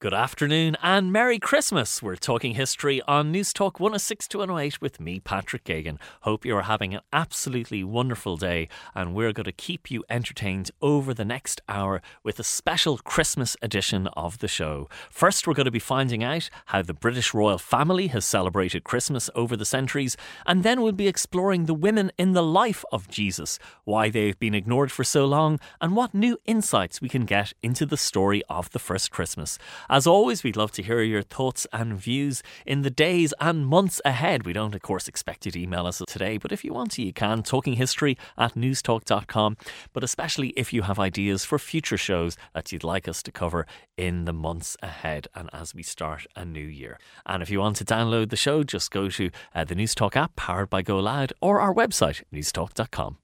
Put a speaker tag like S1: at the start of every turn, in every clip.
S1: Good afternoon and Merry Christmas. We're talking history on Newstalk 106 to 108 with me, Patrick Geoghegan. Hope you're having an absolutely wonderful day and we're going to keep you entertained over the next hour with a special Christmas edition of the show. First, we're going to be finding out how the British royal family has celebrated Christmas over the centuries, and then we'll be exploring the women in the life of Jesus, why they've been ignored for so long, and what new insights we can get into the story of the first Christmas. As always, we'd love to hear your thoughts and views in the days and months ahead. We don't, of course, expect you to email us today, but if you want to, you can. Talkinghistory at newstalk.com. But especially if you have ideas for future shows that you'd like us to cover in the months ahead and as we start a new year. And if you want to download the show, just go to uh, the Newstalk app powered by GoLoud or our website, newstalk.com.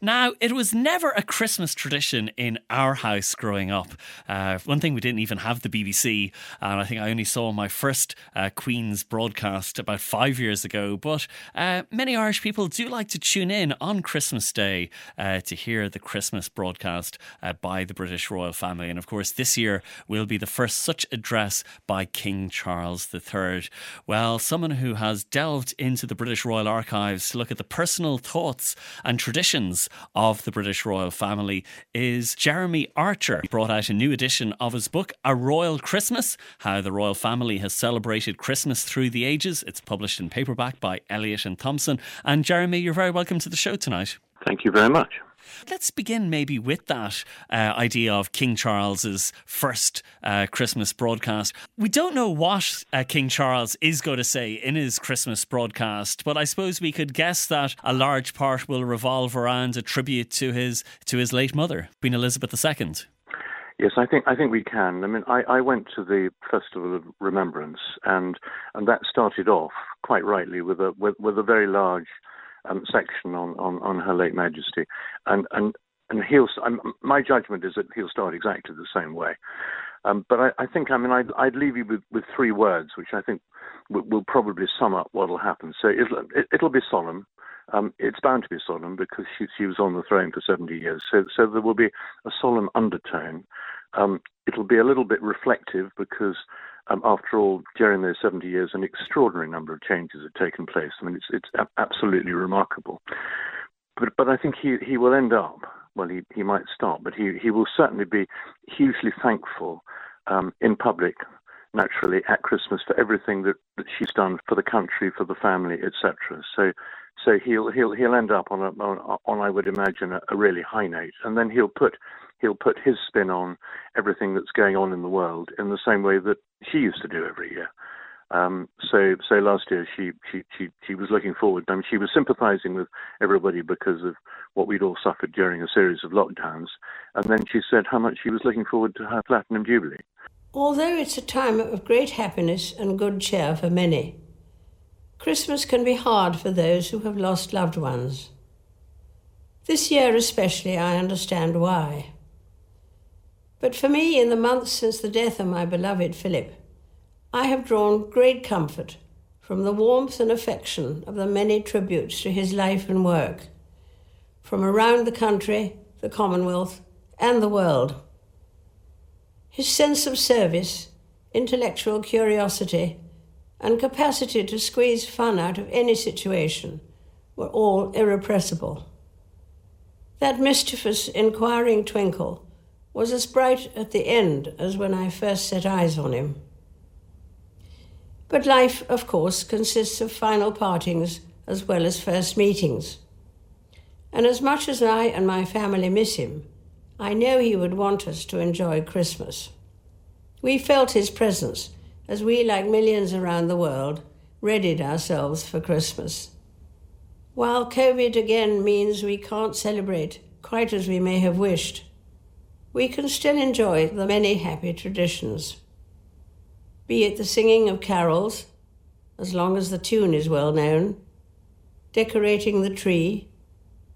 S1: Now, it was never a Christmas tradition in our house growing up. Uh, one thing, we didn't even have the BBC, and I think I only saw my first uh, Queen's broadcast about five years ago. But uh, many Irish people do like to tune in on Christmas Day uh, to hear the Christmas broadcast uh, by the British royal family. And of course, this year will be the first such address by King Charles III. Well, someone who has delved into the British Royal Archives to look at the personal thoughts and traditions of the British royal family is Jeremy Archer. He brought out a new edition of his book, A Royal Christmas How the Royal Family Has Celebrated Christmas Through the Ages. It's published in paperback by Elliott and Thompson. And Jeremy, you're very welcome to the show tonight.
S2: Thank you very much.
S1: Let's begin maybe with that uh, idea of King Charles's first uh, Christmas broadcast. We don't know what uh, King Charles is going to say in his Christmas broadcast, but I suppose we could guess that a large part will revolve around a tribute to his to his late mother, Queen Elizabeth II.
S2: Yes, I think I think we can. I mean, I, I went to the Festival of Remembrance, and and that started off quite rightly with a with, with a very large um, section on, on, on Her Late Majesty, and and and he'll. I'm, my judgment is that he'll start exactly the same way. Um, but I, I, think, I mean, I'd, I'd, leave you with, with three words, which I think will, will probably sum up what will happen. So it'll, it, will be solemn. Um, it's bound to be solemn because she, she, was on the throne for 70 years. So, so there will be a solemn undertone. Um, it'll be a little bit reflective because um, after all, during those 70 years, an extraordinary number of changes have taken place. I mean, it's, it's absolutely remarkable. But, but I think he, he will end up, well, he, he might start, but he, he will certainly be hugely thankful um, in public, naturally, at Christmas for everything that, that she's done for the country, for the family, etc. So, so he'll he'll he'll end up on a on, on I would imagine a, a really high note, and then he'll put he'll put his spin on everything that's going on in the world in the same way that she used to do every year. Um, so, so last year she, she, she, she was looking forward. I mean, she was sympathising with everybody because of what we'd all suffered during a series of lockdowns. And then she said how much she was looking forward to her platinum jubilee.
S3: Although it's a time of great happiness and good cheer for many, Christmas can be hard for those who have lost loved ones. This year especially, I understand why. But for me, in the months since the death of my beloved Philip, I have drawn great comfort from the warmth and affection of the many tributes to his life and work, from around the country, the Commonwealth, and the world. His sense of service, intellectual curiosity, and capacity to squeeze fun out of any situation were all irrepressible. That mischievous, inquiring twinkle was as bright at the end as when I first set eyes on him. But life, of course, consists of final partings as well as first meetings. And as much as I and my family miss him, I know he would want us to enjoy Christmas. We felt his presence as we, like millions around the world, readied ourselves for Christmas. While COVID again means we can't celebrate quite as we may have wished, we can still enjoy the many happy traditions. Be it the singing of carols, as long as the tune is well known, decorating the tree,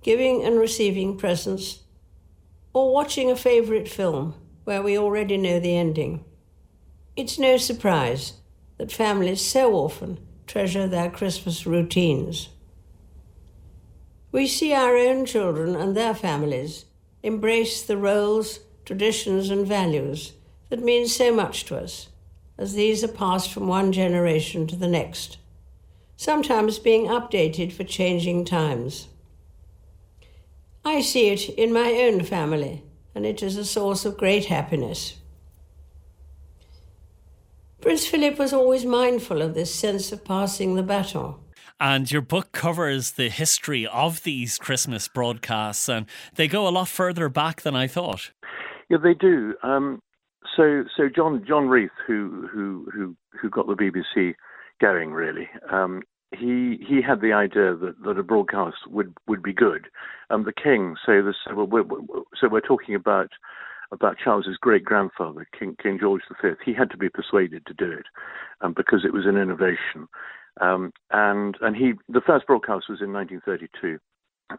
S3: giving and receiving presents, or watching a favourite film where we already know the ending. It's no surprise that families so often treasure their Christmas routines. We see our own children and their families embrace the roles, traditions, and values that mean so much to us as these are passed from one generation to the next, sometimes being updated for changing times. I see it in my own family, and it is a source of great happiness. Prince Philip was always mindful of this sense of passing the baton.
S1: And your book covers the history of these Christmas broadcasts, and they go a lot further back than I thought.
S2: Yeah, they do. Um, so, so John John Reith, who who who who got the BBC going, really, um, he he had the idea that, that a broadcast would, would be good. Um, the king, so this, we're, so we're talking about about Charles's great grandfather, King King George V. He had to be persuaded to do it um, because it was an innovation. Um, and and he the first broadcast was in 1932,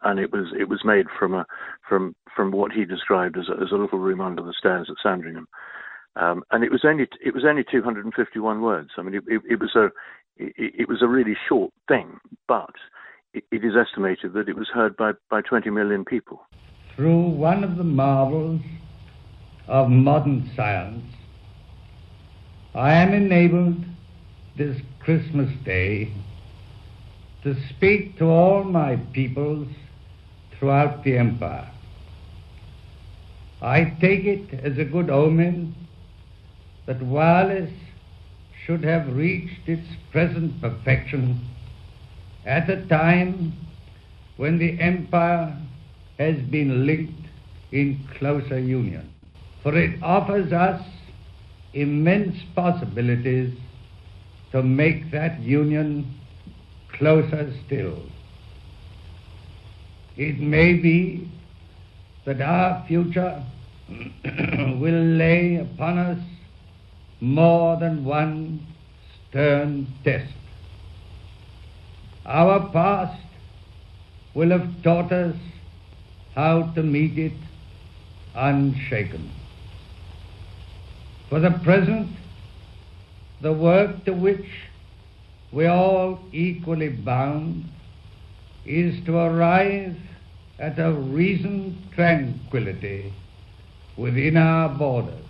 S2: and it was it was made from a from from what he described as a, as a little room under the stairs at Sandringham. Um, and it was only it was only 251 words. I mean, it, it, it was a it, it, was a really short thing, but it, it is estimated that it was heard by, by 20 million people.
S4: Through one of the marvels of modern science, I am enabled this Christmas Day to speak to all my peoples throughout the empire. I take it as a good omen that wireless should have reached its present perfection at a time when the empire has been linked in closer union. For it offers us immense possibilities to make that union closer still. It may be that our future will lay upon us more than one stern test. Our past will have taught us how to meet it unshaken. For the present, the work to which we are all equally bound is to arrive at a reasoned tranquility within our borders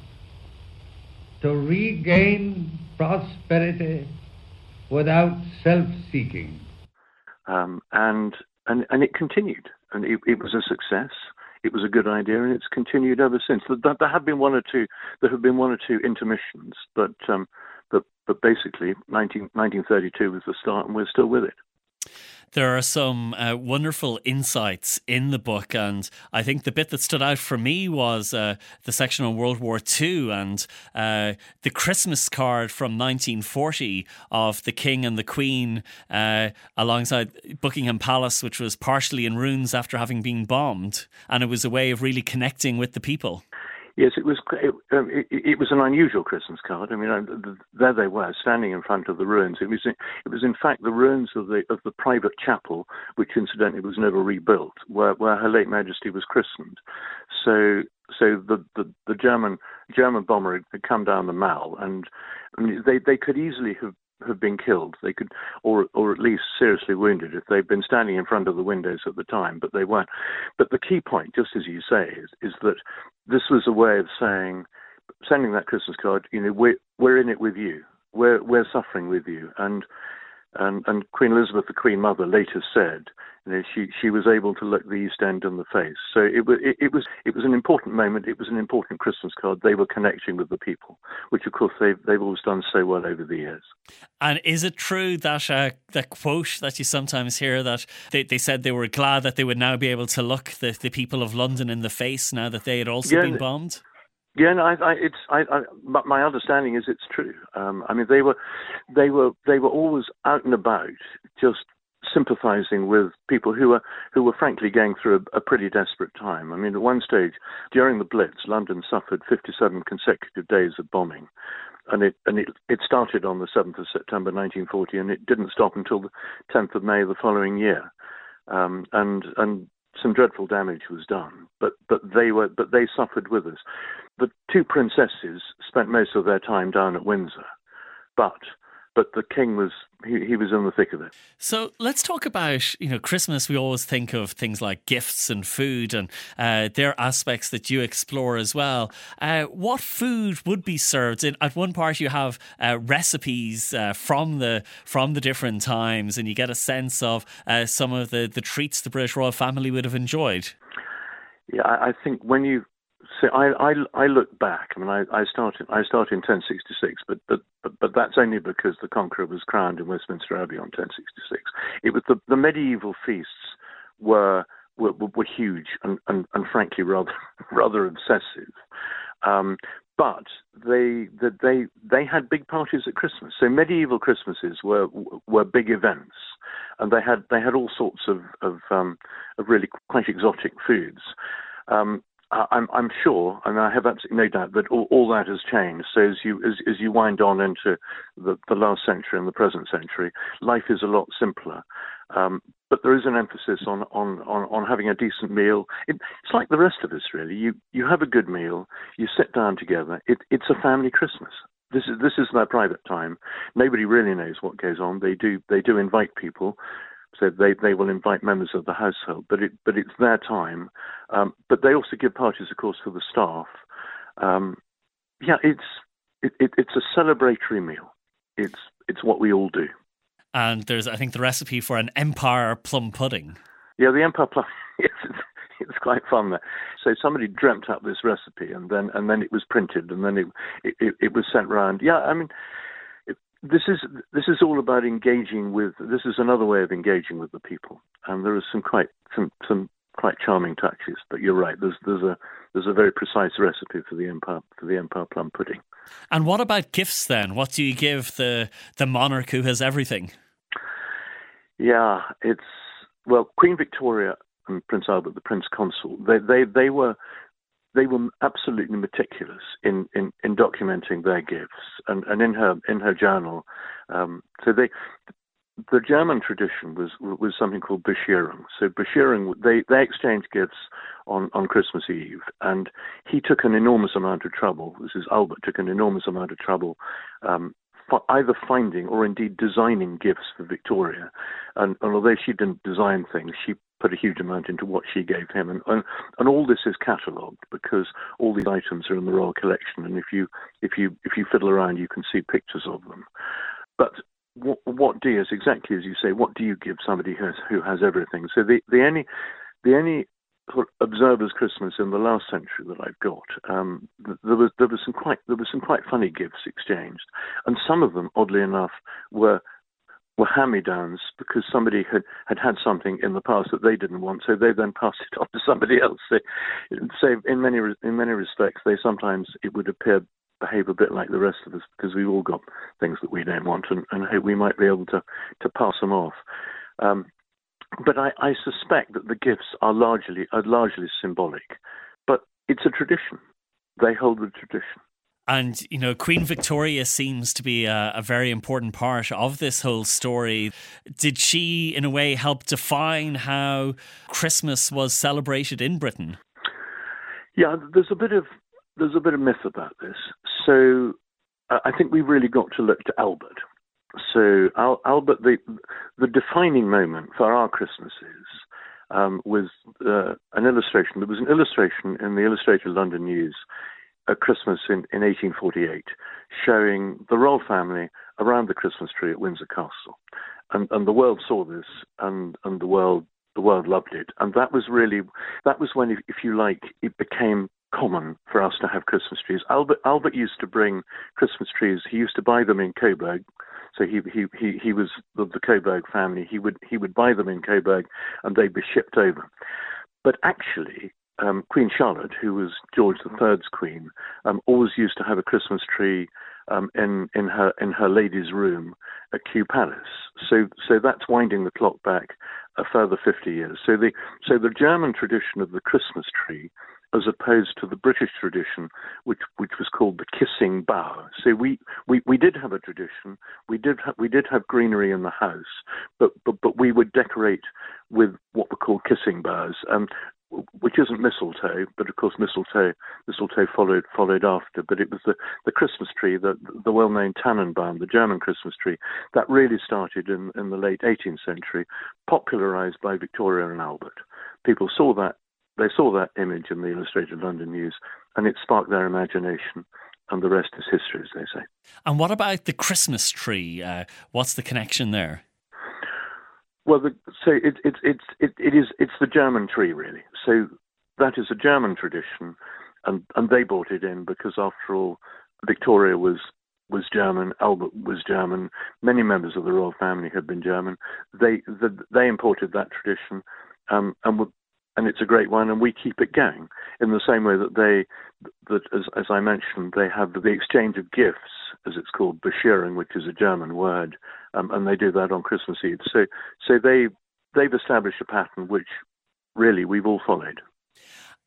S4: to regain prosperity without self-seeking.
S2: Um, and, and, and it continued, and it, it, was a success. It was a good idea, and it's continued ever since. There, there have been one or two. There have been one or two intermissions, but um, but basically, 19, 1932 was the start, and we're still with it.
S1: There are some uh, wonderful insights in the book, and I think the bit that stood out for me was uh, the section on World War II and uh, the Christmas card from 1940 of the King and the Queen uh, alongside Buckingham Palace, which was partially in ruins after having been bombed, and it was a way of really connecting with the people.
S2: Yes, it was. It, um, it, it, was an unusual Christmas card. I mean, uh, there they were, standing in front of the ruins. It was. It was in fact the ruins of the of the private chapel, which incidentally was never rebuilt, where where Her late Majesty was christened. So so the, the, the German German bomber had come down the Mall, and I mean, they they could easily have have been killed. They could, or or at least seriously wounded, if they'd been standing in front of the windows at the time, but they weren't. But the key point, just as you say, is, is that this was a way of saying, sending that Christmas card. You know, we're we're in it with you. We're we're suffering with you, and and, and Queen Elizabeth, the Queen Mother, later said, you know, she she was able to look the East End in the face. So it was it, it, was it was an important moment. It was an important Christmas card. They were connecting with the people, which of course they've they've always done so well over the years.
S1: And is it true that uh, the quote that you sometimes hear that they, they said they were glad that they would now be able to look the, the people of London in the face now that they had also yeah, been bombed?
S2: Yeah, no, I, I, it's. I, I, my understanding is it's true. Um, I mean, they were, they were, they were always out and about, just sympathising with people who were who were frankly going through a, a, pretty desperate time. I mean, at one stage during the Blitz, London suffered 57 consecutive days of bombing, and it and it it started on the 7th of September 1940, and it didn't stop until the 10th of May the following year, um, and and some dreadful damage was done, but but they were but they suffered with us. The two princesses spent most of their time down at Windsor, but but the king was he, he, was in the thick of it.
S1: So let's talk about you know Christmas. We always think of things like gifts and food, and uh, there are aspects that you explore as well. Uh, what food would be served? In, at one part, you have uh, recipes uh, from the from the different times, and you get a sense of uh, some of the the treats the British royal family would have enjoyed.
S2: Yeah, I think when you so I, I, I look back. I mean, I, I started I started in 1066, but, but but but that's only because the conqueror was crowned in Westminster Abbey on 1066. It was the, the medieval feasts were were, were huge and, and, and frankly rather rather obsessive. Um, but they they they had big parties at Christmas. So medieval Christmases were were big events, and they had they had all sorts of of, um, of really quite exotic foods. Um, I'm, I'm sure, and I have absolutely no doubt that all, all, that has changed. So as you as, as you wind on into the, the, last century and the present century, life is a lot simpler. Um, but there is an emphasis on, on, on, on having a decent meal. It, it's like the rest of us, really. You you have a good meal, you sit down together. It, it's a family Christmas. This is this is their private time. Nobody really knows what goes on. They do they do invite people so they, they will invite members of the household, but it but it's their time. Um, but they also give parties, of course, for the staff. Um, yeah, it's it, it, it's a celebratory meal. It's it's what we all do.
S1: And there's, I think, the recipe for an Empire plum pudding.
S2: Yeah, the Empire plum. Yes, it's, it's quite fun. There. So somebody dreamt up this recipe, and then and then it was printed, and then it it, it was sent round. Yeah, I mean, this is this is all about engaging with. This is another way of engaging with the people, and there are some quite some some quite charming touches. But you're right. There's there's a there's a very precise recipe for the empire for the empire plum pudding.
S1: And what about gifts then? What do you give the the monarch who has everything?
S2: Yeah, it's well, Queen Victoria and Prince Albert, the Prince Consort. They they they were they were absolutely meticulous in, in, in documenting their gifts, and, and in her in her journal. Um, so they, the German tradition was was something called Bescherung. So Bescherung, they they exchanged gifts on on Christmas Eve, and he took an enormous amount of trouble. This is Albert took an enormous amount of trouble. Um, either finding or indeed designing gifts for Victoria, and, and although she didn't design things, she put a huge amount into what she gave him, and and, and all this is catalogued because all these items are in the royal collection, and if you if you if you fiddle around, you can see pictures of them. But what, what do you, exactly as you say, what do you give somebody who has, who has everything? So the the only the only observers Christmas in the last century that I've got, um, there was there was some quite there were some quite funny gifts exchanged, and some of them, oddly enough, were were hand-me-downs because somebody had, had had something in the past that they didn't want, so they then passed it on to somebody else. So, so in many in many respects, they sometimes it would appear behave a bit like the rest of us because we've all got things that we don't want, and, and we might be able to to pass them off. Um, but I, I suspect that the gifts are largely are largely symbolic, but it's a tradition. They hold the tradition.
S1: And, you know, Queen Victoria seems to be a, a, very important part of this whole story. Did she, in a way, help define how Christmas was celebrated in Britain?
S2: Yeah, there's a bit of there's a bit of myth about this. So I think we've really got to look to Albert. So Al- Albert, the the defining moment for our Christmases um, was uh, an illustration. There was an illustration in the Illustrated London News at Christmas in, in 1848, showing the royal family around the Christmas tree at Windsor Castle, and, and the world saw this, and and the world the world loved it, and that was really that was when, if, if you like, it became common for us to have Christmas trees. Albert Albert used to bring Christmas trees. He used to buy them in Coburg. So he he he, he was of the Coburg family. He would he would buy them in Coburg, and they'd be shipped over. But actually, um, Queen Charlotte, who was George III's queen, um, always used to have a Christmas tree um, in in her in her lady's room at Kew Palace. So so that's winding the clock back a further 50 years. So the so the German tradition of the Christmas tree as opposed to the British tradition, which which was called the kissing bough. So we, we, we did have a tradition. We did ha- we did have greenery in the house, but, but but we would decorate with what were called kissing boughs, um, which isn't mistletoe, but of course mistletoe mistletoe followed followed after. But it was the, the Christmas tree, the the well known Tannenbaum, the German Christmas tree, that really started in, in the late 18th century, popularized by Victoria and Albert. People saw that they saw that image in the Illustrated London News, and it sparked their imagination. And the rest is history, as they say.
S1: And what about the Christmas tree? Uh, what's the connection there?
S2: Well, the, so it, it, it, it, it is it's the German tree, really. So that is a German tradition, and, and they brought it in because, after all, Victoria was was German, Albert was German, many members of the royal family had been German. They the, they imported that tradition, um, and were and it's a great one, and we keep it going in the same way that they, that as, as I mentioned, they have the exchange of gifts, as it's called, Bescherung, which is a German word, um, and they do that on Christmas Eve. So, so they they've established a pattern which really we've all followed.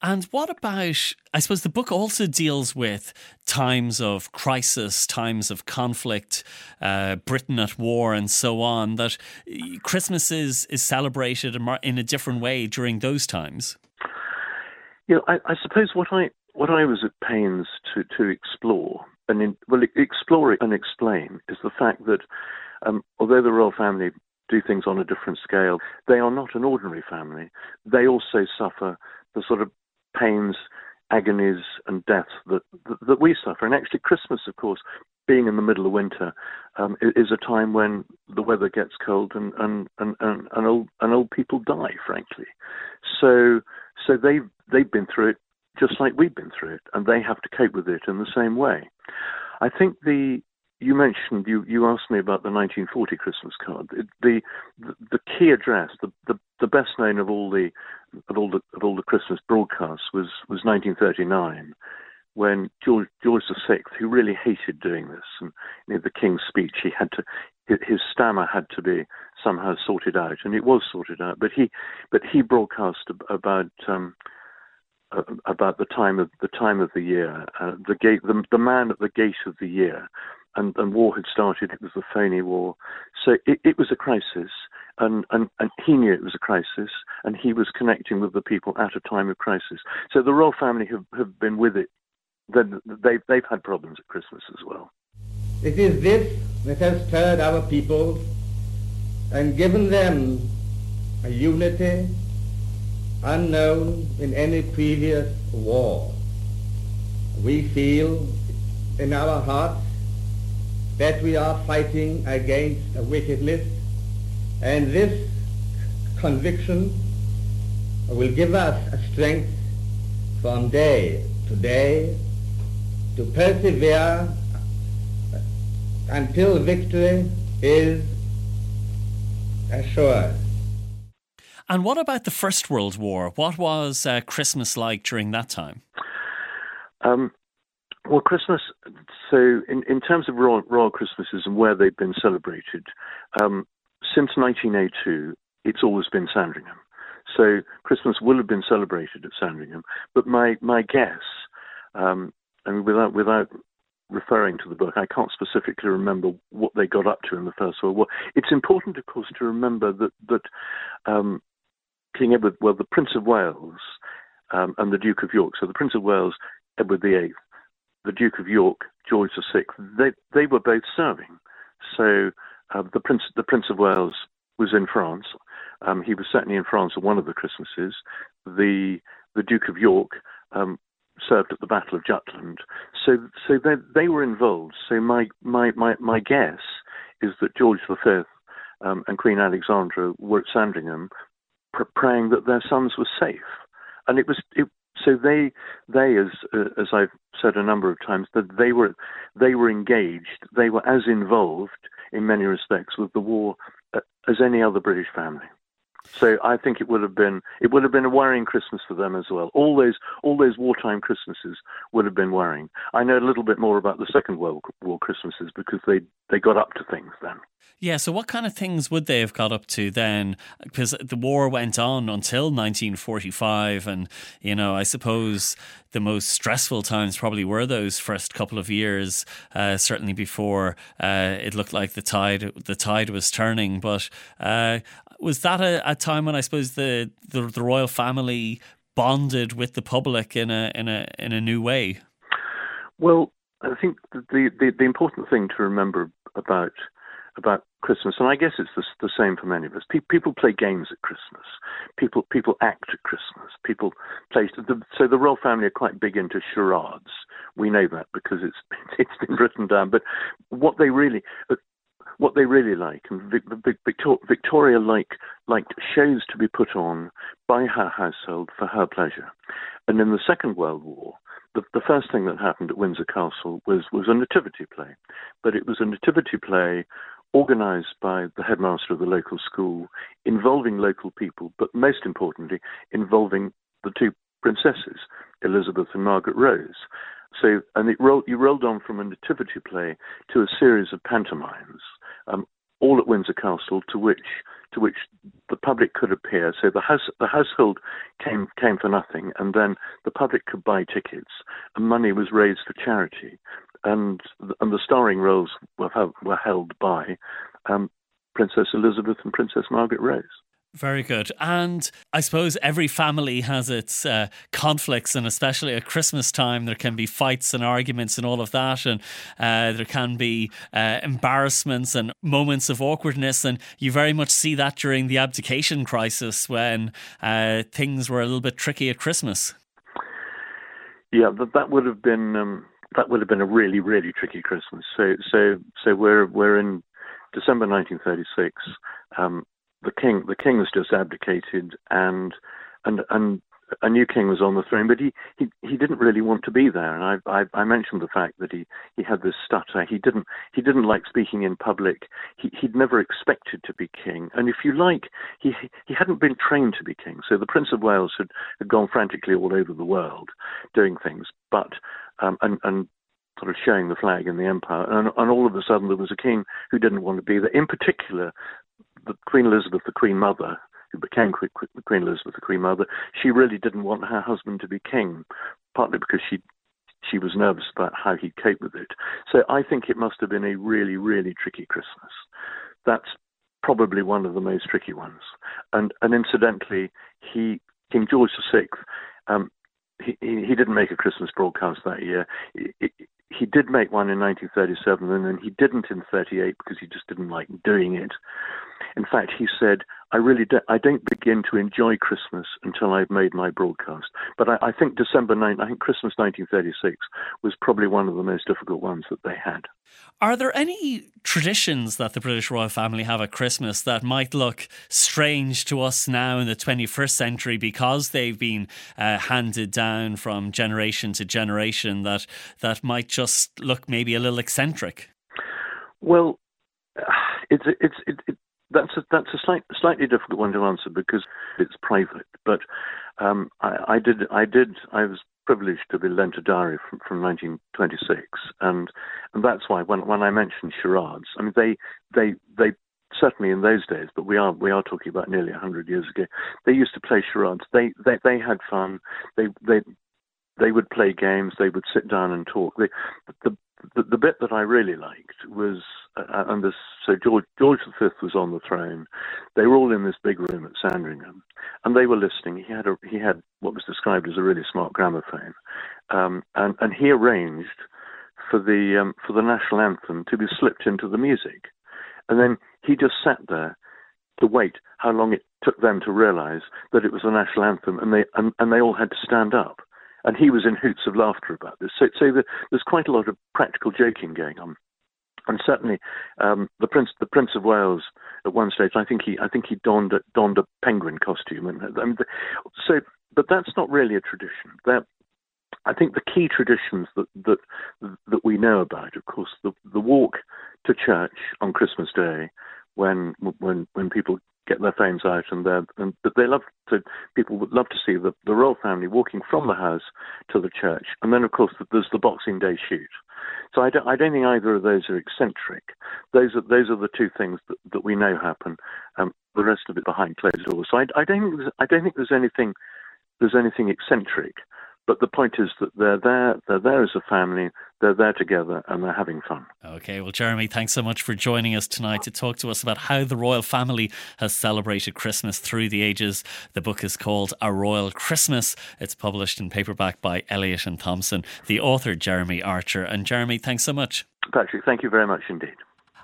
S1: And what about, I suppose the book also deals with times of crisis, times of conflict, uh, Britain at war, and so on, that Christmas is, is celebrated in a different way during those times.
S2: Yeah, I, I suppose what I, what I was at pains to, to explore, and in, well, explore and explain, is the fact that um, although the royal family do things on a different scale, they are not an ordinary family. They also suffer the sort of pains, agonies, and deaths that, that, we suffer. And actually, Christmas, of course, being in the middle of winter, um, is a time when the weather gets cold and and, and, and, and old and old people die, frankly. So so they they've been through it just like we've been through it, and they have to cope with it in the same way. I think the you mentioned you, you asked me about the 1940 Christmas card. The the, the key address, the, the, the best known of all the of all the of all the Christmas broadcasts was was 1939, when George George VI, who really hated doing this, and you know, the King's speech, he had to his stammer had to be somehow sorted out, and it was sorted out. But he but he broadcast about. Um, about the time of the time of the year, uh, the gate, the, the man at the gate of the year, and, and war had started. It was the phony war. So it, it was a crisis, and, and, and he knew it was a crisis, and he was connecting with the people at a time of crisis. So the royal family have, have been with it. Then They've, they've had problems at Christmas as well.
S4: It is this that has stirred our people and given them a unity unknown in any previous war. We feel in our hearts that we are fighting against a wickedness, and this conviction will give us a strength from day to day to persevere until victory is assured.
S1: And what about the First World War? What was uh, Christmas like during that time?
S2: Um, well, Christmas. So, in, in terms of royal, royal Christmases and where they've been celebrated, um, since 1902, it's always been Sandringham. So, Christmas will have been celebrated at Sandringham. But my my guess, um, without without referring to the book, I can't specifically remember what they got up to in the First World War. It's important, of course, to remember that that um, King Edward, well, the Prince of Wales um, and the Duke of York. So the Prince of Wales, Edward VIII, the Duke of York, George VI, they they were both serving. So uh, the Prince the Prince of Wales was in France. Um, he was certainly in France on one of the Christmases. The the Duke of York um, served at the Battle of Jutland. So so they they were involved. So my my my, my guess is that George V um, and Queen Alexandra were at Sandringham pr- praying that their sons were safe. And it was it, so they they as uh, as I've said a number of times that they were they were engaged they were as involved in many respects with the war uh, as any other British family. So I think it would have been it would have been a worrying Christmas for them as well. All those all those wartime Christmases would have been worrying. I know a little bit more about the Second World War Christmases because they they got up to things then.
S1: Yeah, so what kind of things would they have got up to then? Because the war went on until 1945, and you know, I suppose the most stressful times probably were those first couple of years. Uh, certainly before uh, it looked like the tide the tide was turning. But uh, was that a, a, time when I suppose the, the the royal family bonded with the public in a in a in a new way?
S2: Well, I think the, the, the important thing to remember about about Christmas, and I guess it's the, the same for many of us. Pe- people play games at Christmas. People people act at Christmas. People play. The, so the royal family are quite big into charades. We know that because it's it's been written down. But what they really what they really like, and Victoria, liked shows to be put on by her household for her pleasure. And in the Second World War, the, the first thing that happened at Windsor Castle was was a nativity play, but it was a nativity play organized by the headmaster of the local school, involving local people, but most importantly, involving the two princesses, Elizabeth and Margaret Rose. So, and it rolled, you rolled on from a nativity play to a series of pantomimes, um, all at Windsor Castle, to which to which the public could appear. So the house the household came came for nothing, and then the public could buy tickets, and money was raised for charity and and the starring roles were were held by um, Princess Elizabeth and Princess Margaret Rose.
S1: Very good. And I suppose every family has its uh, conflicts, and especially at Christmas time, there can be fights and arguments and all of that. And uh, there can be uh, embarrassments and moments of awkwardness. And you very much see that during the abdication crisis when uh, things were a little bit tricky at Christmas.
S2: Yeah, that, that would have been. Um that would have been a really, really tricky Christmas. So, so, so we're we're in December 1936. Um, the king, the king has just abdicated, and and and a new king was on the throne, but he, he, he didn't really want to be there. And I, I, I mentioned the fact that he, he had this stutter. He didn't he didn't like speaking in public. He, he'd never expected to be king. And if you like, he he hadn't been trained to be king. So the Prince of Wales had, had gone frantically all over the world doing things, but um, and, and sort of showing the flag in the empire. And, and all of a sudden, there was a king who didn't want to be there. In particular, the Queen Elizabeth, the Queen Mother, who became Queen Elizabeth, the Queen Mother, she really didn't want her husband to be king, partly because she she was nervous about how he'd cope with it. So I think it must have been a really, really tricky Christmas. That's probably one of the most tricky ones. And and incidentally, he King George VI um, he, he didn't make a Christmas broadcast that year. He, did make one in 1937, and then he didn't in 38 because he just didn't like doing it. In fact, he said, "I really do, I don't begin to enjoy Christmas until I've made my broadcast." But I, I think December 9, I think Christmas 1936 was probably one of the most difficult ones that they had.
S1: Are there any traditions that the British royal family have at Christmas that might look strange to us now in the 21st century because they've been uh, handed down from generation to generation that that might just look maybe a little eccentric?
S2: Well, it's it's it, it, that's a, that's a slight, slightly difficult one to answer because it's private. But um, I, I, did I did I was privileged to be lent a diary from, from 1926, and and that's why when when I mentioned charades, I mean they they they certainly in those days, but we are we are talking about nearly 100 years ago. They used to play charades. They they they had fun. They they they would play games. They would sit down and talk. They, the the, the bit that I really liked was, uh, and this, so George George V was on the throne. They were all in this big room at Sandringham, and they were listening. He had a, he had what was described as a really smart gramophone, um, and and he arranged for the um, for the national anthem to be slipped into the music, and then he just sat there to wait how long it took them to realise that it was the national anthem, and they and, and they all had to stand up and he was in hoots of laughter about this. So, so the, there's quite a lot of practical joking going on. And certainly, um, the prince, the Prince of Wales, at one stage, I think he, I think he donned a, donned a penguin costume, and, and so. But that's not really a tradition. That I think the key traditions that that that we know about, of course, the the walk to church on Christmas Day, when when when people their phones out and and but they love to people would love to see the the royal family walking from the house to the church and then of course there's the Boxing Day shoot. So I don't, I don't think either of those are eccentric. Those are those are the two things that, that we know happen. Um, the rest of it behind closed doors. So I, I don't I don't think there's anything there's anything eccentric. But the point is that they're there, they're there as a family, they're there together, and they're having fun.
S1: Okay, well, Jeremy, thanks so much for joining us tonight to talk to us about how the royal family has celebrated Christmas through the ages. The book is called A Royal Christmas. It's published in paperback by Elliott and Thompson. The author, Jeremy Archer. And Jeremy, thanks so much.
S2: Patrick, thank you very much indeed.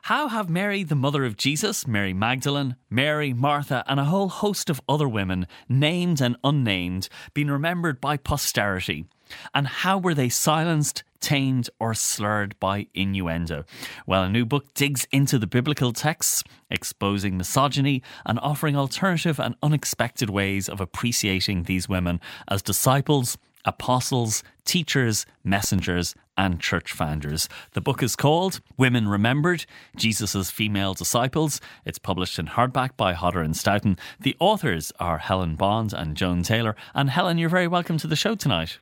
S1: How have Mary, the mother of Jesus, Mary Magdalene, Mary, Martha, and a whole host of other women, named and unnamed, been remembered by posterity? And how were they silenced, tamed, or slurred by innuendo? Well, a new book digs into the biblical texts, exposing misogyny and offering alternative and unexpected ways of appreciating these women as disciples, apostles, teachers, messengers, and church founders. The book is called Women Remembered Jesus' Female Disciples. It's published in hardback by Hodder and Stoughton. The authors are Helen Bond and Joan Taylor. And Helen, you're very welcome to the show tonight.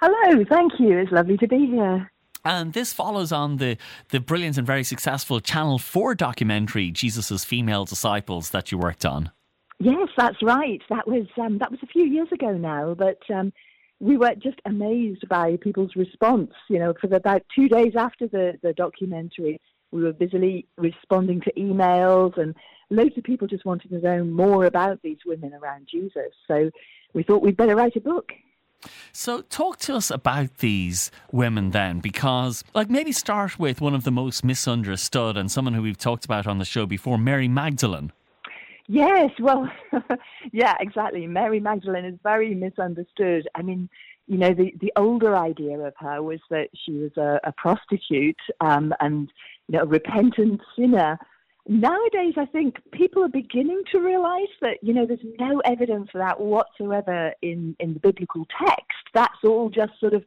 S5: Hello, thank you. It's lovely to be here.
S1: And this follows on the, the brilliant and very successful Channel 4 documentary, Jesus' Female Disciples, that you worked on.
S5: Yes, that's right. That was um, that was a few years ago now, but um, we were just amazed by people's response. You know, for about two days after the, the documentary, we were busily responding to emails, and loads of people just wanted to know more about these women around Jesus. So we thought we'd better write a book.
S1: So, talk to us about these women then, because, like, maybe start with one of the most misunderstood and someone who we've talked about on the show before, Mary Magdalene.
S5: Yes, well, yeah, exactly. Mary Magdalene is very misunderstood. I mean, you know, the, the older idea of her was that she was a, a prostitute um, and, you know, a repentant sinner. Nowadays, I think people are beginning to realize that, you know, there's no evidence for that whatsoever in, in the biblical text. That's all just sort of,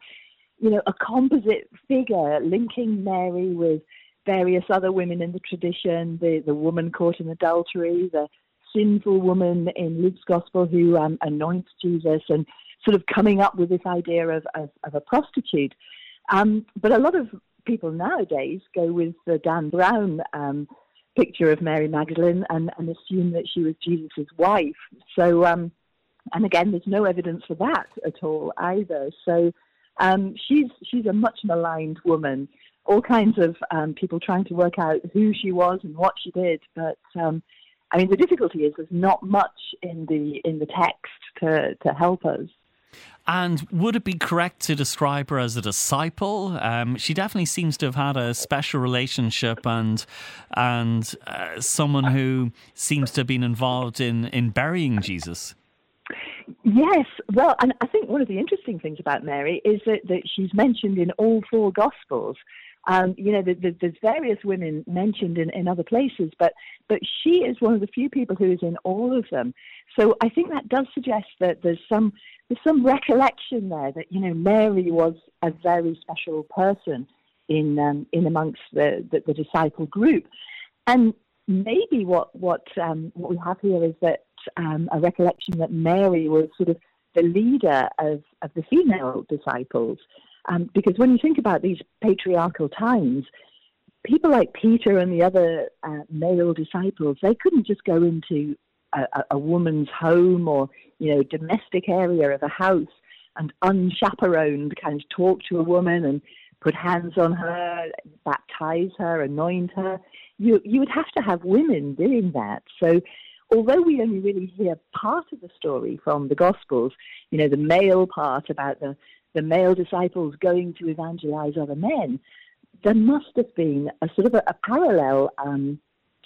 S5: you know, a composite figure linking Mary with various other women in the tradition, the, the woman caught in adultery, the sinful woman in Luke's gospel who um, anoints Jesus and sort of coming up with this idea of, of, of a prostitute. Um, but a lot of people nowadays go with the Dan Brown um, picture of Mary Magdalene and, and, assume that she was Jesus' wife. So, um, and again, there's no evidence for that at all either. So, um, she's she's a much maligned woman. All kinds of um, people trying to work out who she was and what she did, but um, I mean, the difficulty is there's not much in the in the text to to help us.
S1: And would it be correct to describe her as a disciple? Um, she definitely seems to have had a special relationship and and uh, someone who seems to have been involved in in burying Jesus.
S5: Yes, well, and I think one of the interesting things about Mary is that, that she's mentioned in all four Gospels. Um, you know, the, the, there's various women mentioned in, in other places, but but she is one of the few people who is in all of them. So I think that does suggest that there's some there's some recollection there that you know Mary was a very special person in um, in amongst the, the, the disciple group, and maybe what what um, what we have here is that um, a recollection that Mary was sort of the leader of, of the female disciples. Um, because when you think about these patriarchal times, people like Peter and the other uh, male disciples, they couldn't just go into a, a, woman's home or you know domestic area of a house and unchaperoned kind of talk to a woman and put hands on her, baptize her, anoint her. You you would have to have women doing that. So although we only really hear part of the story from the Gospels, you know, the male part about the the male disciples going to evangelize other men, there must have been a sort of a, a parallel um,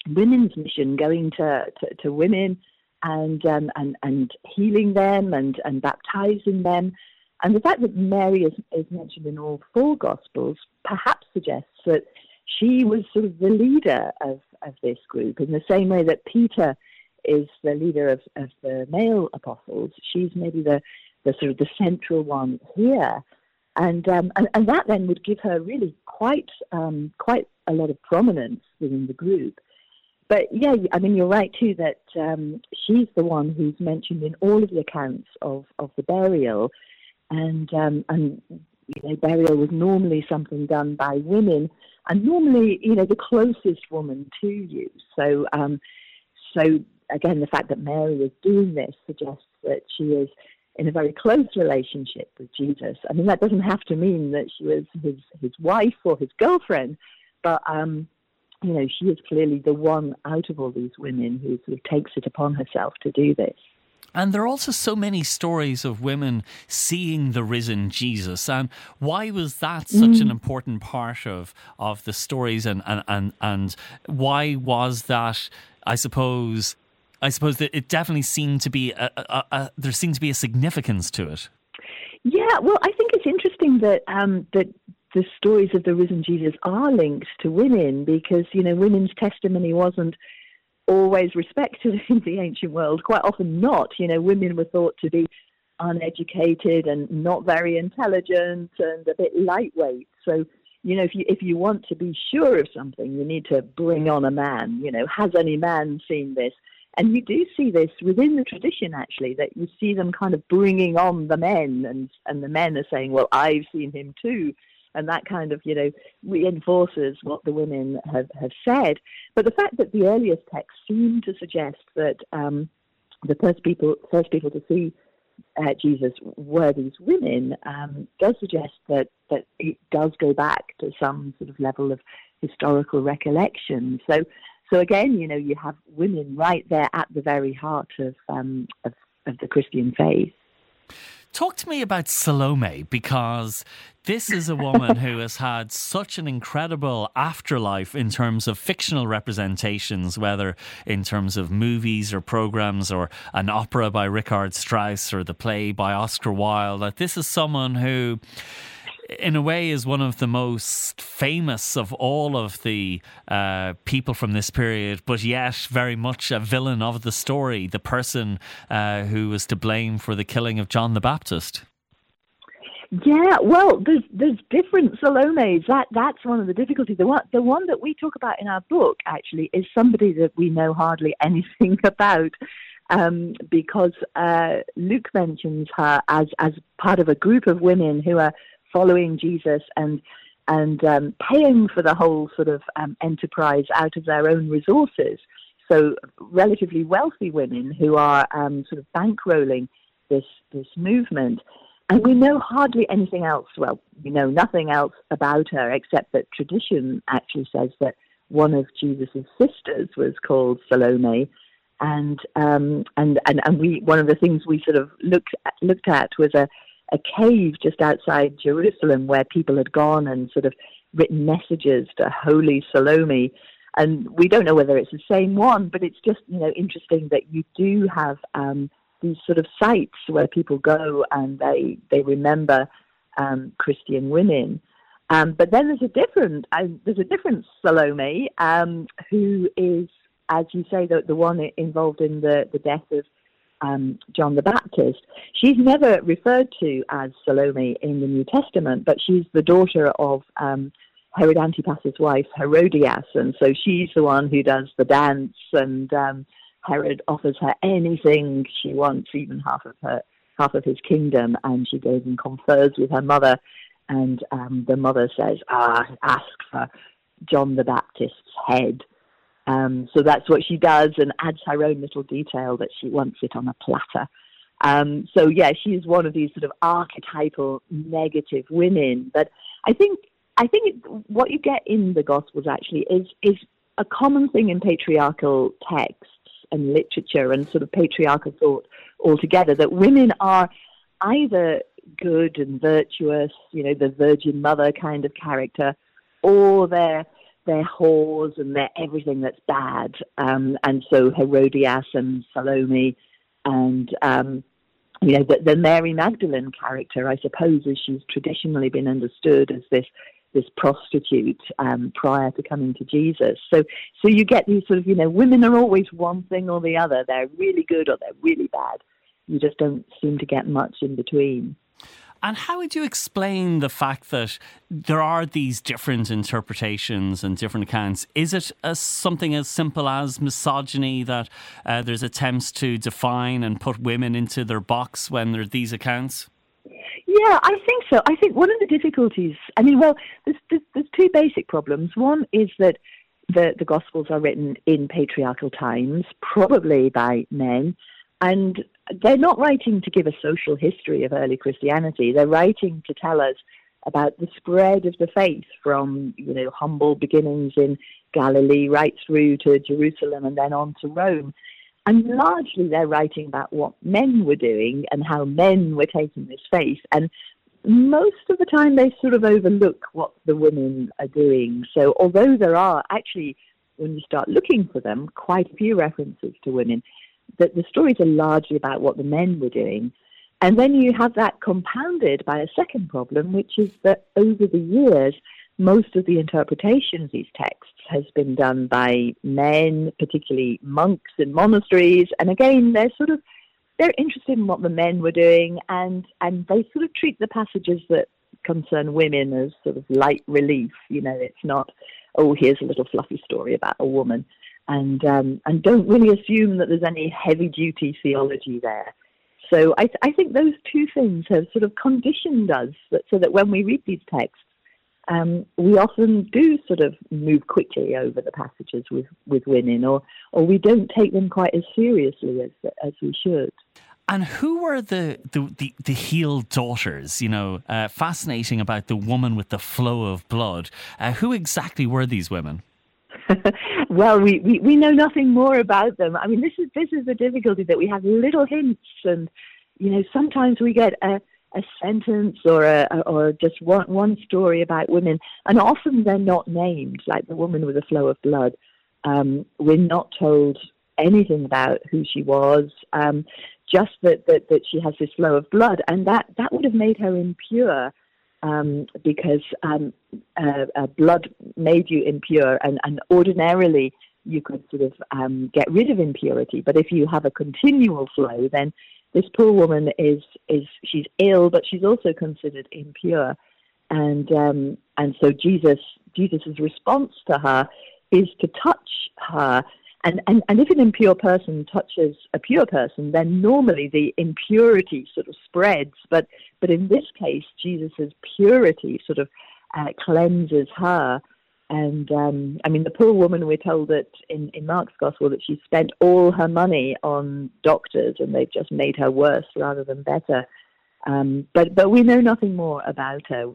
S5: women's mission going to, to, to women and, um, and, and healing them and, and baptizing them. And the fact that Mary is, is mentioned in all four Gospels perhaps suggests that she was sort of the leader of, of this group in the same way that Peter is the leader of, of the male apostles. She's maybe the, the sort of the central one here. And, um, and, and that then would give her really quite um, quite a lot of prominence within the group. but yeah, I mean, you're right too that um, she's the one who's mentioned in all of the accounts of, of the burial, and um, and you know, burial was normally something done by women, and normally, you know, the closest woman to you. So, um, so again, the fact that Mary is doing this suggests that she is in a very close relationship with Jesus. I mean, that doesn't have to mean that she was his his wife or his girlfriend, but um, you know, she is clearly the one out of all these women who sort of takes it upon herself to do this.
S1: And there are also so many stories of women seeing the risen Jesus. And why was that such mm. an important part of, of the stories? And, and, and, and why was that, I suppose, I suppose that it definitely seemed to be, a, a, a, there seemed to be a significance to it.
S5: Yeah, well, I think it's interesting that um, that the stories of the risen Jesus are linked to women because, you know, women's testimony wasn't always respected in the ancient world, quite often not. You know, women were thought to be uneducated and not very intelligent and a bit lightweight. So, you know, if you if you want to be sure of something, you need to bring on a man. You know, has any man seen this? And you do see this within the tradition, actually, that you see them kind of bringing on the men, and and the men are saying, "Well, I've seen him too." and that kind of you know reinforces what the women have, have said. But the fact that the earliest texts seem to suggest that um, the first people first people to see uh, Jesus were these women um, does suggest that that it does go back to some sort of level of historical recollection. So. So again, you know, you have women right there at the very heart of, um, of, of the Christian faith.
S1: Talk to me about Salome because this is a woman who has had such an incredible afterlife in terms of fictional representations, whether in terms of movies or programs or an opera by Richard Strauss or the play by Oscar Wilde. That this is someone who in a way, is one of the most famous of all of the uh, people from this period, but yet very much a villain of the story, the person uh, who was to blame for the killing of John the Baptist.
S5: Yeah, well, there's there's different Salomes. That that's one of the difficulties. The one the one that we talk about in our book actually is somebody that we know hardly anything about. Um, because uh, Luke mentions her as as part of a group of women who are following Jesus and and um, paying for the whole sort of um, enterprise out of their own resources. So relatively wealthy women who are um, sort of bankrolling this this movement. And we know hardly anything else. Well, we know nothing else about her except that tradition actually says that one of Jesus' sisters was called Salome, and um, and and and we one of the things we sort of looked at, looked at was a a cave just outside Jerusalem where people had gone and sort of written messages to Holy Salome. And we don't know whether it's the same one, but it's just you know interesting that you do have um, these sort of sites where people go and they they remember um, Christian women. Um, but then there's a different uh, there's a different Salome um, who is, as you say, the the one involved in the the death of um, John the Baptist. She's never referred to as Salome in the New Testament, but she's the daughter of um, Herod Antipas's wife, Herodias, and so she's the one who does the dance, and um, Herod offers her anything she wants, even half of her half of his kingdom, and she goes and confers with her mother, and um, the mother says, "Ah, ask for John the Baptist's head." Um, so that's what she does and adds her own little detail that she wants it on a platter. Um, so yeah, she's one of these sort of archetypal negative women. But I think I think what you get in the Gospels actually is is a common thing in patriarchal texts and literature and sort of patriarchal thought altogether that women are either good and virtuous, you know, the Virgin Mother kind of character, or they're they're whores and they're everything that's bad. Um, and so Herodias and Salome and, um, you know, the, the, Mary Magdalene character, I suppose, as she's traditionally been understood as this this prostitute um, prior to coming to Jesus. So, so you get these sort of, you know, women are always one thing or the other. They're really good or they're really bad. You just don't seem to get much in between.
S6: And how would you explain the fact that there are these different interpretations and different accounts? Is it something as simple as misogyny that uh, there's attempts to define and put women into their box when there are these accounts?
S5: Yeah, I think so. I think one of the difficulties, I mean, well, there's, there's, there's two basic problems. One is that the, the Gospels are written in patriarchal times, probably by men, and they're not writing to give a social history of early Christianity. They're writing to tell us about the spread of the faith from, you know, humble beginnings in Galilee right through to Jerusalem and then on to Rome. And largely they're writing about what men were doing and how men were taking this faith. And most of the time they sort of overlook what the women are doing. So although there are actually, when you start looking for them, quite a few references to women, that the stories are largely about what the men were doing. And then you have that compounded by a second problem, which is that over the years, most of the interpretation of these texts has been done by men, particularly monks in monasteries. And again, they're sort of they're interested in what the men were doing, and and they sort of treat the passages that concern women as sort of light relief. You know, it's not oh here's a little fluffy story about a woman, and um, and don't really assume that there's any heavy duty theology there. So I, th- I think those two things have sort of conditioned us that, so that when we read these texts, um, we often do sort of move quickly over the passages with, with women, or, or we don't take them quite as seriously as, as we should.
S6: And who were the the, the, the healed daughters? You know, uh, fascinating about the woman with the flow of blood. Uh, who exactly were these women?
S5: well, we, we, we know nothing more about them. I mean, this is this is the difficulty that we have little hints, and you know, sometimes we get a a sentence or a, or just one one story about women, and often they're not named, like the woman with the flow of blood. Um, we're not told anything about who she was, um, just that, that that she has this flow of blood, and that that would have made her impure. Um, because um, uh, uh, blood made you impure, and, and ordinarily you could sort of um, get rid of impurity. But if you have a continual flow, then this poor woman is is she's ill, but she's also considered impure, and um, and so Jesus Jesus's response to her is to touch her. And, and, and if an impure person touches a pure person, then normally the impurity sort of spreads. But, but in this case, Jesus' purity sort of uh, cleanses her. And um, I mean, the poor woman, we're told that in, in Mark's gospel that she spent all her money on doctors and they've just made her worse rather than better. Um, but, but we know nothing more about her.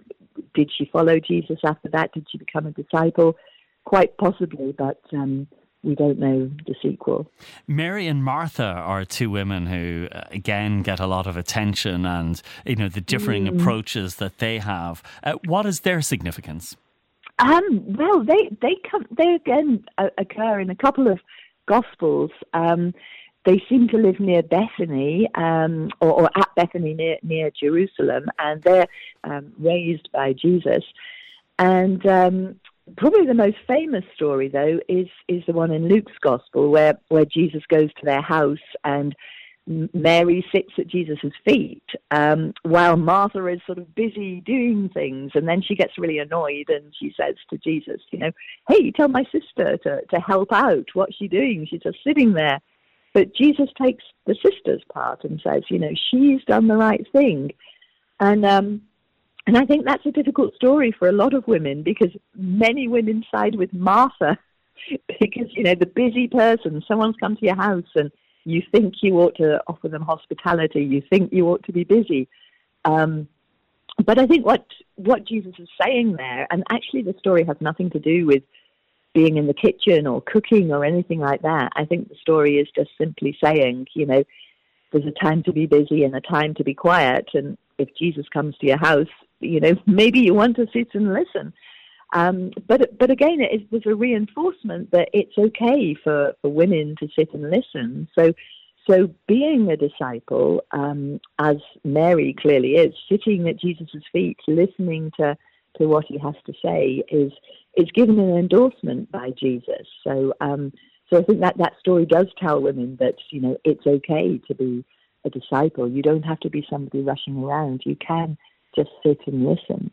S5: Did she follow Jesus after that? Did she become a disciple? Quite possibly, but um, we don't know the sequel.
S6: Mary and Martha are two women who, uh, again, get a lot of attention and, you know, the differing mm. approaches that they have. Uh, what is their significance?
S5: Um, well, they they come they again uh, occur in a couple of gospels. Um, they seem to live near Bethany um, or, or, at Bethany near near Jerusalem, and they're um, raised by Jesus. And um, probably the most famous story, though, is is the one in Luke's gospel where where Jesus goes to their house and Mary sits at Jesus' feet um, while Martha is sort of busy doing things. And then she gets really annoyed and she says to Jesus, you know, hey, tell my sister to, to help out. What's she doing? She's just sitting there. But Jesus takes the sister's part and says, you know, she's done the right thing. And, um, and I think that's a difficult story for a lot of women because many women side with Martha because, you know, the busy person, someone's come to your house and you think you ought to offer them hospitality. You think you ought to be busy. Um, but I think what what Jesus is saying there, and actually the story has nothing to do with being in the kitchen or cooking or anything like that. I think the story is just simply saying, you know, there's a time to be busy and a time to be quiet. And if Jesus comes to your house, you know, maybe you want to sit and listen. Um, but but again, it was a reinforcement that it's okay for, for women to sit and listen. So so being a disciple, um, as Mary clearly is, sitting at Jesus' feet, listening to to what he has to say, is is given an endorsement by Jesus. So um, so I think that that story does tell women that you know it's okay to be a disciple. You don't have to be somebody rushing around. You can just sit and listen.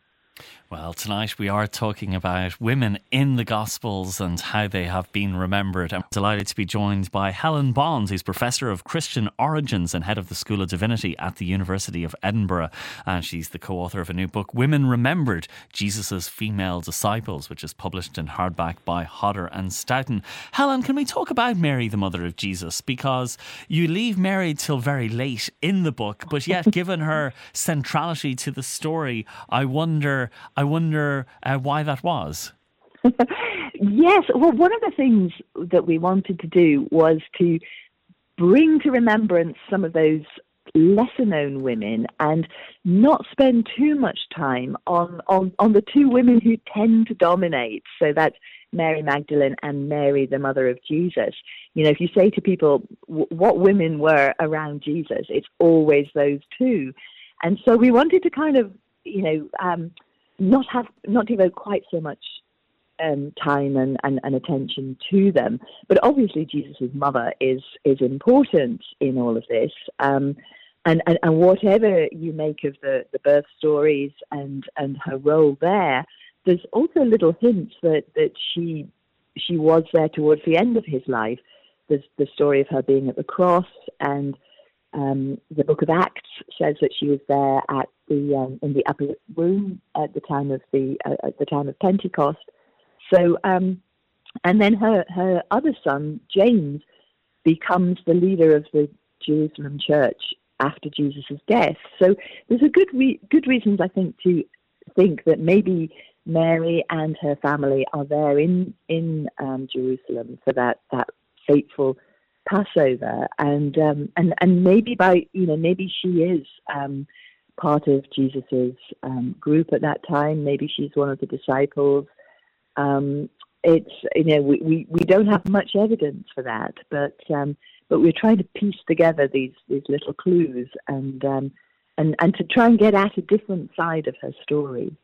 S1: Well, tonight we are talking about women in the Gospels and how they have been remembered. I'm delighted to be joined by Helen Bond, who's Professor of Christian Origins and Head of the School of Divinity at the University of Edinburgh. And she's the co author of a new book, Women Remembered Jesus' Female Disciples, which is published in hardback by Hodder and Stoughton. Helen, can we talk about Mary, the mother of Jesus? Because you leave Mary till very late in the book, but yet, given her centrality to the story, I wonder I wonder uh, why that was.
S5: yes, well, one of the things that we wanted to do was to bring to remembrance some of those lesser known women and not spend too much time on, on, on the two women who tend to dominate. So that's Mary Magdalene and Mary, the mother of Jesus. You know, if you say to people what women were around Jesus, it's always those two. And so we wanted to kind of, you know, um, not have not devote quite so much um, time and, and, and, attention to them. But obviously, Jesus' mother is is important in all of this. Um, and, and, and whatever you make of the, the birth stories and, and her role there, there's also little hints that, that she she was there towards the end of his life. There's the story of her being at the cross and um, the Book of Acts says that she was there at the um, in the upper room at the time of the uh, at the time of Pentecost. So, um, and then her her other son James becomes the leader of the Jerusalem church after Jesus' death. So there's a good re- good reasons I think to think that maybe Mary and her family are there in in um, Jerusalem for that that fateful Passover, and um, and and maybe by you know maybe she is um, part of Jesus's um, group at that time. Maybe she's one of the disciples. Um, it's you know we, we, we don't have much evidence for that, but um, but we're trying to piece together these these little clues and um, and and to try and get at a different side of her story.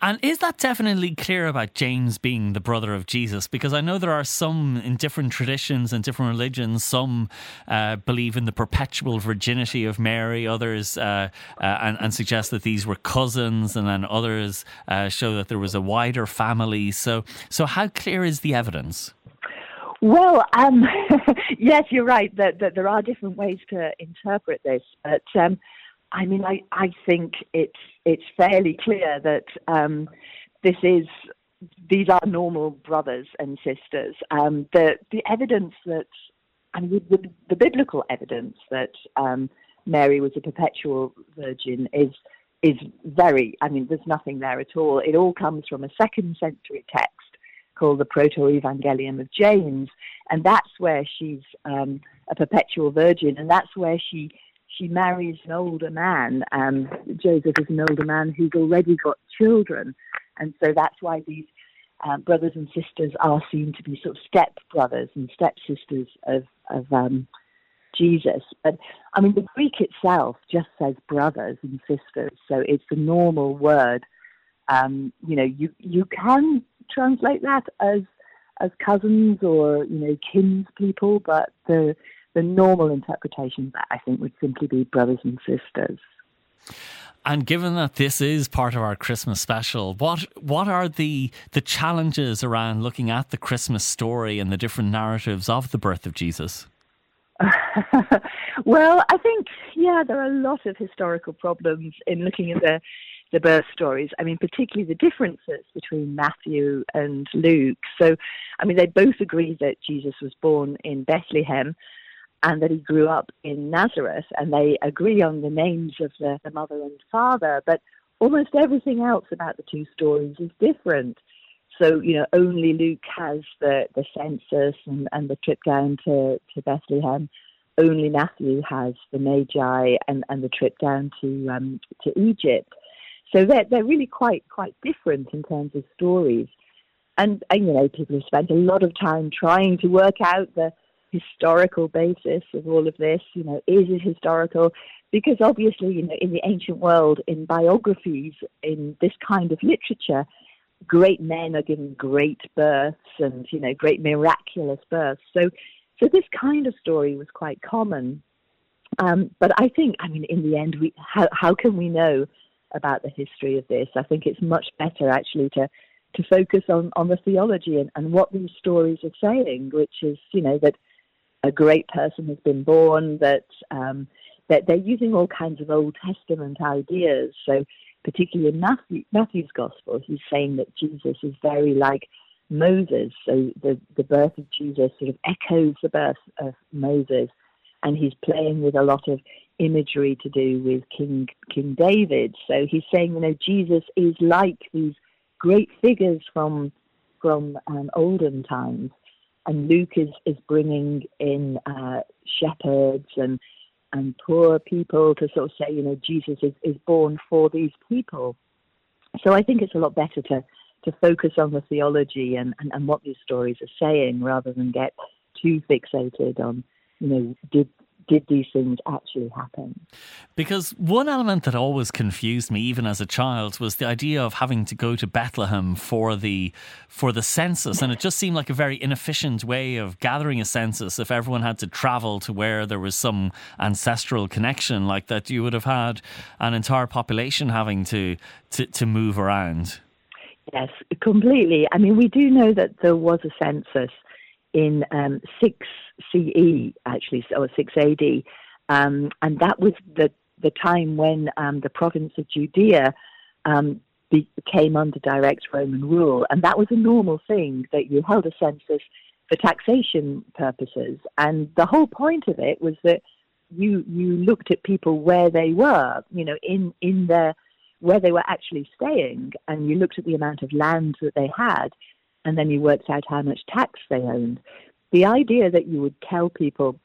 S1: And is that definitely clear about James being the brother of Jesus? Because I know there are some in different traditions and different religions. Some uh, believe in the perpetual virginity of Mary. Others uh, uh, and, and, suggest that these were cousins, and then others uh, show that there was a wider family. So, so how clear is the evidence?
S5: Well, um, yes, you're right that, that there are different ways to interpret this, but um, I mean, I, I think it's it's fairly clear that um, this is these are normal brothers and sisters. Um, the the evidence that I mean, the, the biblical evidence that um, Mary was a perpetual virgin is is very. I mean, there's nothing there at all. It all comes from a second century text called the Proto Evangelium of James, and that's where she's um, a perpetual virgin, and that's where she she marries an older man. Um, Joseph is an older man who's already got children, and so that's why these uh, brothers and sisters are seen to be sort of step brothers and stepsisters of of um, Jesus. But I mean, the Greek itself just says brothers and sisters, so it's a normal word. Um, you know, you you can translate that as as cousins or you know kinspeople, but the the normal interpretation, I think, would simply be brothers and sisters.
S1: And given that this is part of our Christmas special, what what are the the challenges around looking at the Christmas story and the different narratives of the birth of Jesus?
S5: well, I think yeah, there are a lot of historical problems in looking at the the birth stories. I mean, particularly the differences between Matthew and Luke. So, I mean, they both agree that Jesus was born in Bethlehem, and that he grew up in Nazareth, and they agree on the names of the, the mother and father, but almost everything else about the two stories is different. So, you know, only Luke has the, the census and, and the trip down to, to Bethlehem. Only Matthew has the Magi and, and the trip down to um, to Egypt. So they're, they're really quite quite different in terms of stories. And, and, you know, people have spent a lot of time trying to work out the, historical basis of all of this. You know, is it historical? Because obviously, you know, in the ancient world, in biographies, in this kind of literature, great men are given great births and you know great miraculous births. So, so this kind of story was quite common. Um, but I think, I mean, in the end, we how how can we know about the history of this. I think it's much better actually to to focus on, on the theology and, and what these stories are saying, which is, you know, that a great person has been born, that um, that they're using all kinds of Old Testament ideas. So, particularly in Matthew, Matthew's Gospel, he's saying that Jesus is very like Moses. So, the, the birth of Jesus sort of echoes the birth of Moses, and he's playing with a lot of imagery to do with King King David. So, he's saying, you know, Jesus is like these great figures from from um, olden times and Luke is, is bringing in uh, shepherds and and poor people to sort of say, you know, Jesus is, is born for these people. So I think it's a lot better to to focus on the theology and, and, and what these stories are saying rather than get too fixated on, you know, did did these things actually happen?
S1: Because one element that always confused me, even as a child, was the idea of having to go to Bethlehem for the for the census, and it just seemed like a very inefficient way of gathering a census. If everyone had to travel to where there was some ancestral connection, like that, you would have had an entire population having to to, to move around.
S5: Yes, completely. I mean, we do know that there was a census in um, 6 CE, actually, or 6 AD. Um, and that was the, the time when um, the province of Judea um, be, under direct Roman rule. And that was a normal thing that you held a census for taxation purposes. And the whole point of it was that you, you looked at people where they were, you know, in, in their, where they were actually staying, and you looked at the amount of land that they had and then you worked out how much tax they owned. The idea that you would tell people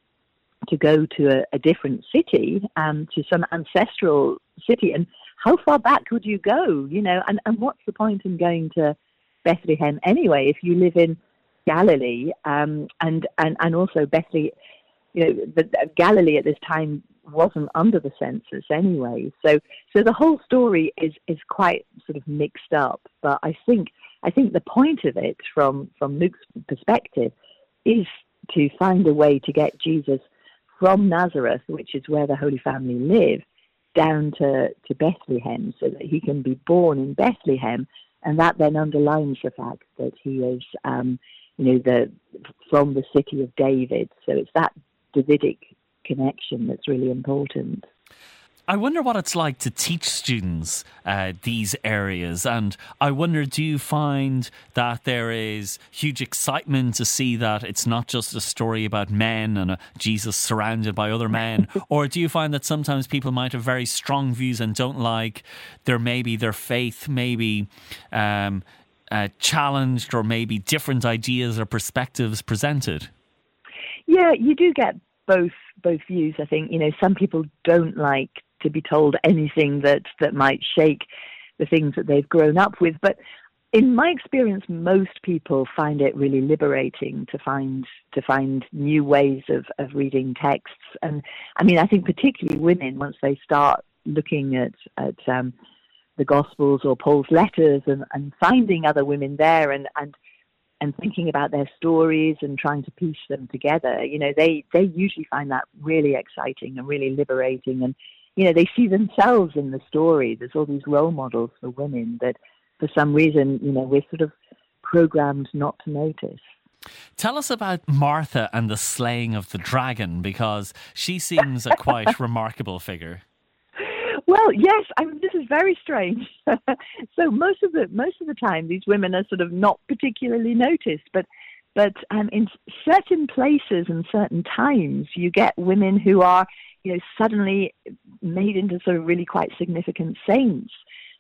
S5: to go to a, a different city, um, to some ancestral city, and how far back would you go? You know, and, and what's the point in going to Bethlehem anyway if you live in Galilee, um, and and and also Bethlehem, you know, the, Galilee at this time wasn't under the census anyway. So so the whole story is is quite sort of mixed up. But I think I think the point of it, from, from Luke's perspective, is to find a way to get Jesus from Nazareth, which is where the Holy Family live, down to, to Bethlehem so that he can be born in Bethlehem. And that then underlines the fact that he is, um, you know, the, from the city of David. So it's that Davidic connection that's really important.
S1: I wonder what it's like to teach students uh, these areas. And I wonder, do you find that there is huge excitement to see that it's not just a story about men and a Jesus surrounded by other men? or do you find that sometimes people might have very strong views and don't like their maybe their faith, maybe um, uh, challenged, or maybe different ideas or perspectives presented?
S5: Yeah, you do get both both views. I think you know some people don't like to be told anything that that might shake the things that they've grown up with. But in my experience, most people find it really liberating to find to find new ways of, of reading texts. And I mean, I think particularly women, once they start looking at at um, the Gospels or Paul's letters and, and finding other women there and, and and thinking about their stories and trying to piece them together, you know, they, they usually find that really exciting and really liberating. And you know, they see themselves in the story. There's all these role models for women that, for some reason, you know, we're sort of programmed not to notice.
S1: Tell us about Martha and the slaying of the dragon, because she seems a quite remarkable figure.
S5: Well, yes, I mean, this is very strange. so most of the most of the time, these women are sort of not particularly noticed, but but um, in certain places and certain times, you get women who are you know, suddenly made into sort of really quite significant saints.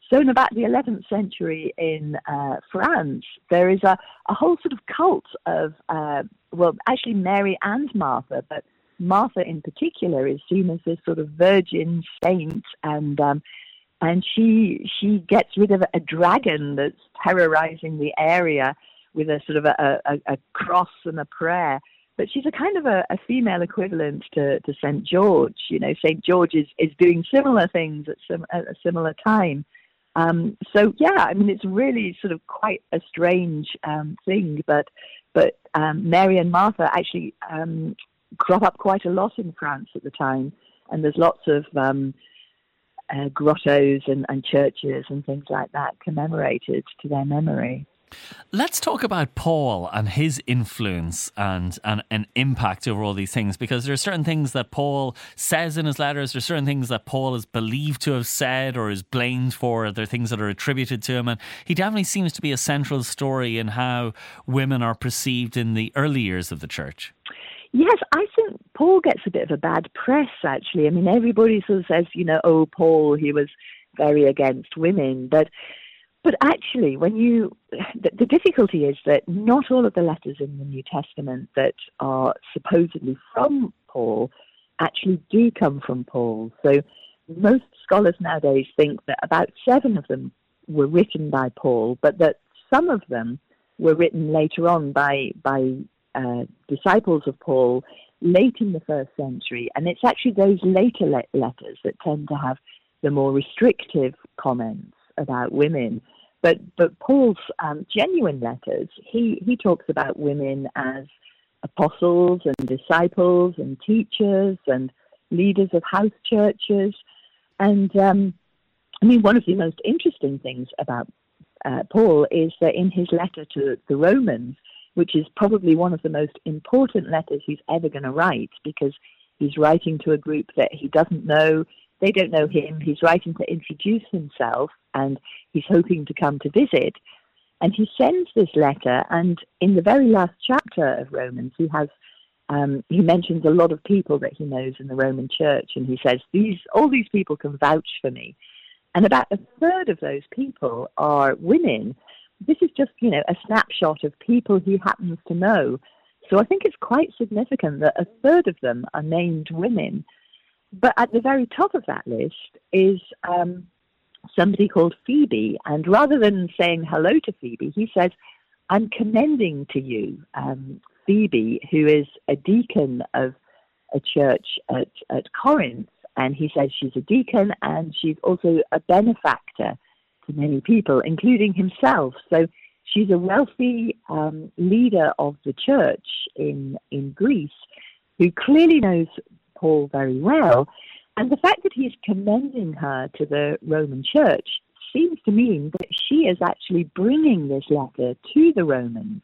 S5: So in about the 11th century in uh, France, there is a, a whole sort of cult of, uh, well, actually Mary and Martha, but Martha in particular is seen as this sort of virgin saint, and um, and she she gets rid of a dragon that's terrorizing the area with a sort of a, a, a cross and a prayer but she's a kind of a, a female equivalent to, to St. George. You know, St. George is, is doing similar things at, some, at a similar time. Um, so yeah, I mean, it's really sort of quite a strange um, thing, but but um, Mary and Martha actually um, crop up quite a lot in France at the time, and there's lots of um, uh, grottos and, and churches and things like that commemorated to their memory.
S1: Let's talk about Paul and his influence and, and, and impact over all these things because there are certain things that Paul says in his letters, there are certain things that Paul is believed to have said or is blamed for, there are things that are attributed to him. And he definitely seems to be a central story in how women are perceived in the early years of the church.
S5: Yes, I think Paul gets a bit of a bad press, actually. I mean, everybody sort of says, you know, oh, Paul, he was very against women. But but actually, when you, the, the, difficulty is that not all of the letters in the New Testament that are supposedly from Paul actually do come from Paul. So most scholars nowadays think that about seven of them were written by Paul, but that some of them were written later on by by uh, disciples of Paul late in the first century, and it's actually those later le- letters that tend to have the more restrictive comments about women. But but Paul's um, genuine letters, he he talks about women as apostles and disciples and teachers and leaders of house churches, and um, I mean one of the most interesting things about uh, Paul is that in his letter to the Romans, which is probably one of the most important letters he's ever going to write because he's writing to a group that he doesn't know, they don't know him. He's writing to introduce himself and he's hoping to come to visit. And he sends this letter, and in the very last chapter of Romans, he has um, he mentions a lot of people that he knows in the Roman Church, and he says these all these people can vouch for me, and about a third of those people are women. This is just you know a snapshot of people he happens to know. So I think it's quite significant that a third of them are named women. But at the very top of that list is um, somebody called Phoebe. And rather than saying hello to Phoebe, he says, I'm commending to you um, Phoebe, who is a deacon of a church at, at Corinth. And he says she's a deacon and she's also a benefactor to many people, including himself. So she's a wealthy um, leader of the church in, in Greece who clearly knows Paul very well. And the fact that he's commending her to the Roman church seems to mean that she is actually bringing this letter to the Romans.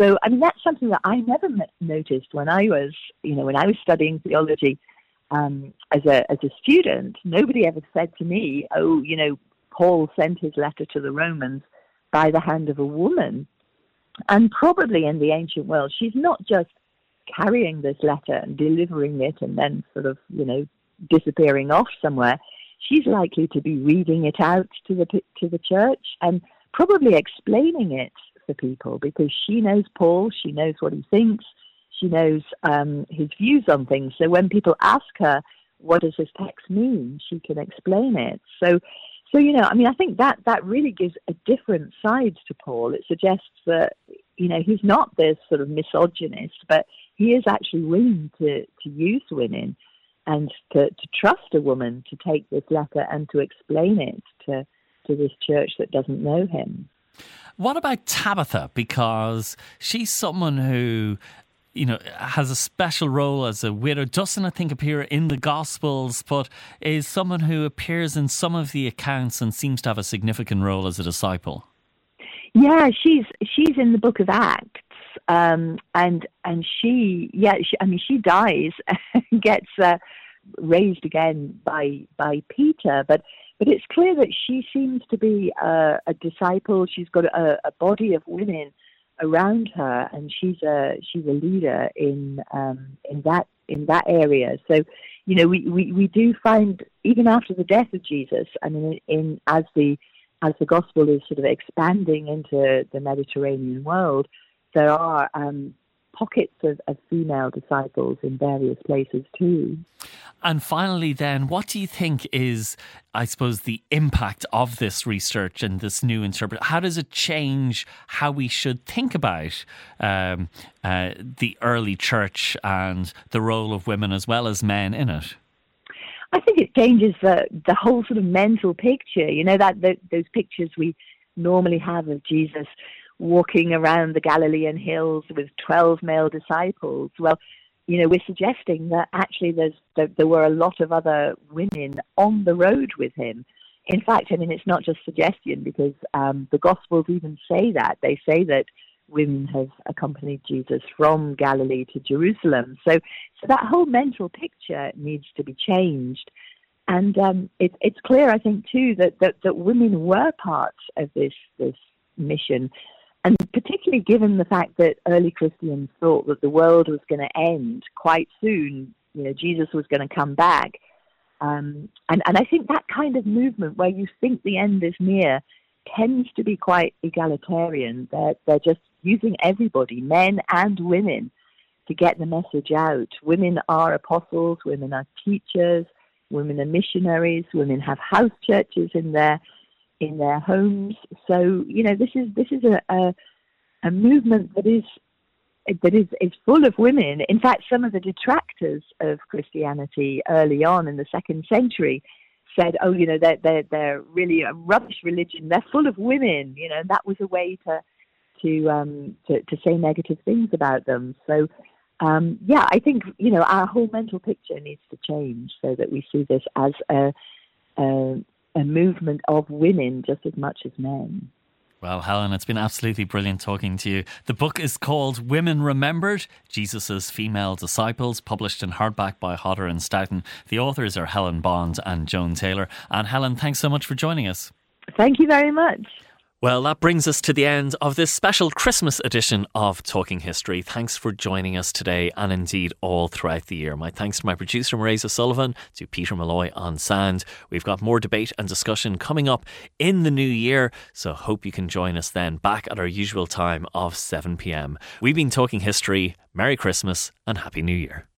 S5: So, I mean, that's something that I never noticed when I was, you know, when I was studying theology um, as a as a student. Nobody ever said to me, "Oh, you know, Paul sent his letter to the Romans by the hand of a woman." And probably in the ancient world, she's not just carrying this letter and delivering it and then sort of, you know, disappearing off somewhere, she's likely to be reading it out to the to the church and probably explaining it for people because she knows Paul, she knows what he thinks, she knows um, his views on things. So when people ask her, "What does this text mean?" she can explain it. So. So you know, I mean, I think that that really gives a different side to Paul. It suggests that you know he's not this sort of misogynist, but he is actually willing to to use women and to, to trust a woman to take this letter and to explain it to, to this church that doesn't know him.
S1: What about Tabitha? Because she's someone who you know, has a special role as a widow. Doesn't, I think, appear in the Gospels, but is someone who appears in some of the accounts and seems to have a significant role as a disciple.
S5: Yeah, she's she's in the Book of Acts, um, and and she, yeah, she, I mean, she dies and gets uh, raised again by by Peter, but but it's clear that she seems to be a, a disciple. She's got a, a, body of women around her, and she's a she's a leader in um, in that in that area. So, you know, we, we, we do find even after the death of Jesus, I mean, in as the as the gospel is sort of expanding into the Mediterranean world, there are um, pockets of, of female disciples in various places too.
S1: And finally, then, what do you think is, I suppose, the impact of this research and this new interpret? How does it change how we should think about um, uh, the early church and the role of women as well as men in it?
S5: I think it changes the the whole sort of mental picture. You know that the, those pictures we normally have of Jesus walking around the Galilean hills with 12 male disciples. Well, you know, we're suggesting that actually there's there, there were a lot of other women on the road with him. In fact, I mean, it's not just suggestion because um, the Gospels even say that. They say that women have accompanied Jesus from Galilee to Jerusalem. So, so that whole mental picture needs to be changed. And um, it, it's clear, I think, too, that, that, that women were part of this, this mission. And particularly given the fact that early Christians thought that the world was going to end quite soon, you know, Jesus was going to come back. Um, and, and I think that kind of movement where you think the end is near tends to be quite egalitarian. They're, they're just using everybody, men and women, to get the message out. Women are apostles, women are teachers, women are missionaries, women have house churches in their in their homes. So you know this is this is a, a, a movement that is that is, is full of women. In fact, some of the detractors of Christianity early on in the second century said, "Oh, you know, they're they're they're really a rubbish religion. They're full of women." You know, that was a way to to um, to, to say negative things about them. So, um, yeah, I think you know our whole mental picture needs to change so that we see this as a, a, a movement of women just as much as men.
S1: Well, Helen, it's been absolutely brilliant talking to you. The book is called Women Remembered Jesus' Female Disciples, published in hardback by Hodder and Stoughton. The authors are Helen Bond and Joan Taylor. And Helen, thanks so much for joining us.
S5: Thank you very much.
S1: Well, that brings us to the end of this special Christmas edition of Talking History. Thanks for joining us today and indeed all throughout the year. My thanks to my producer, Marisa Sullivan, to Peter Malloy on Sand. We've got more debate and discussion coming up in the new year, so hope you can join us then back at our usual time of 7 pm. We've been talking history. Merry Christmas and Happy New Year.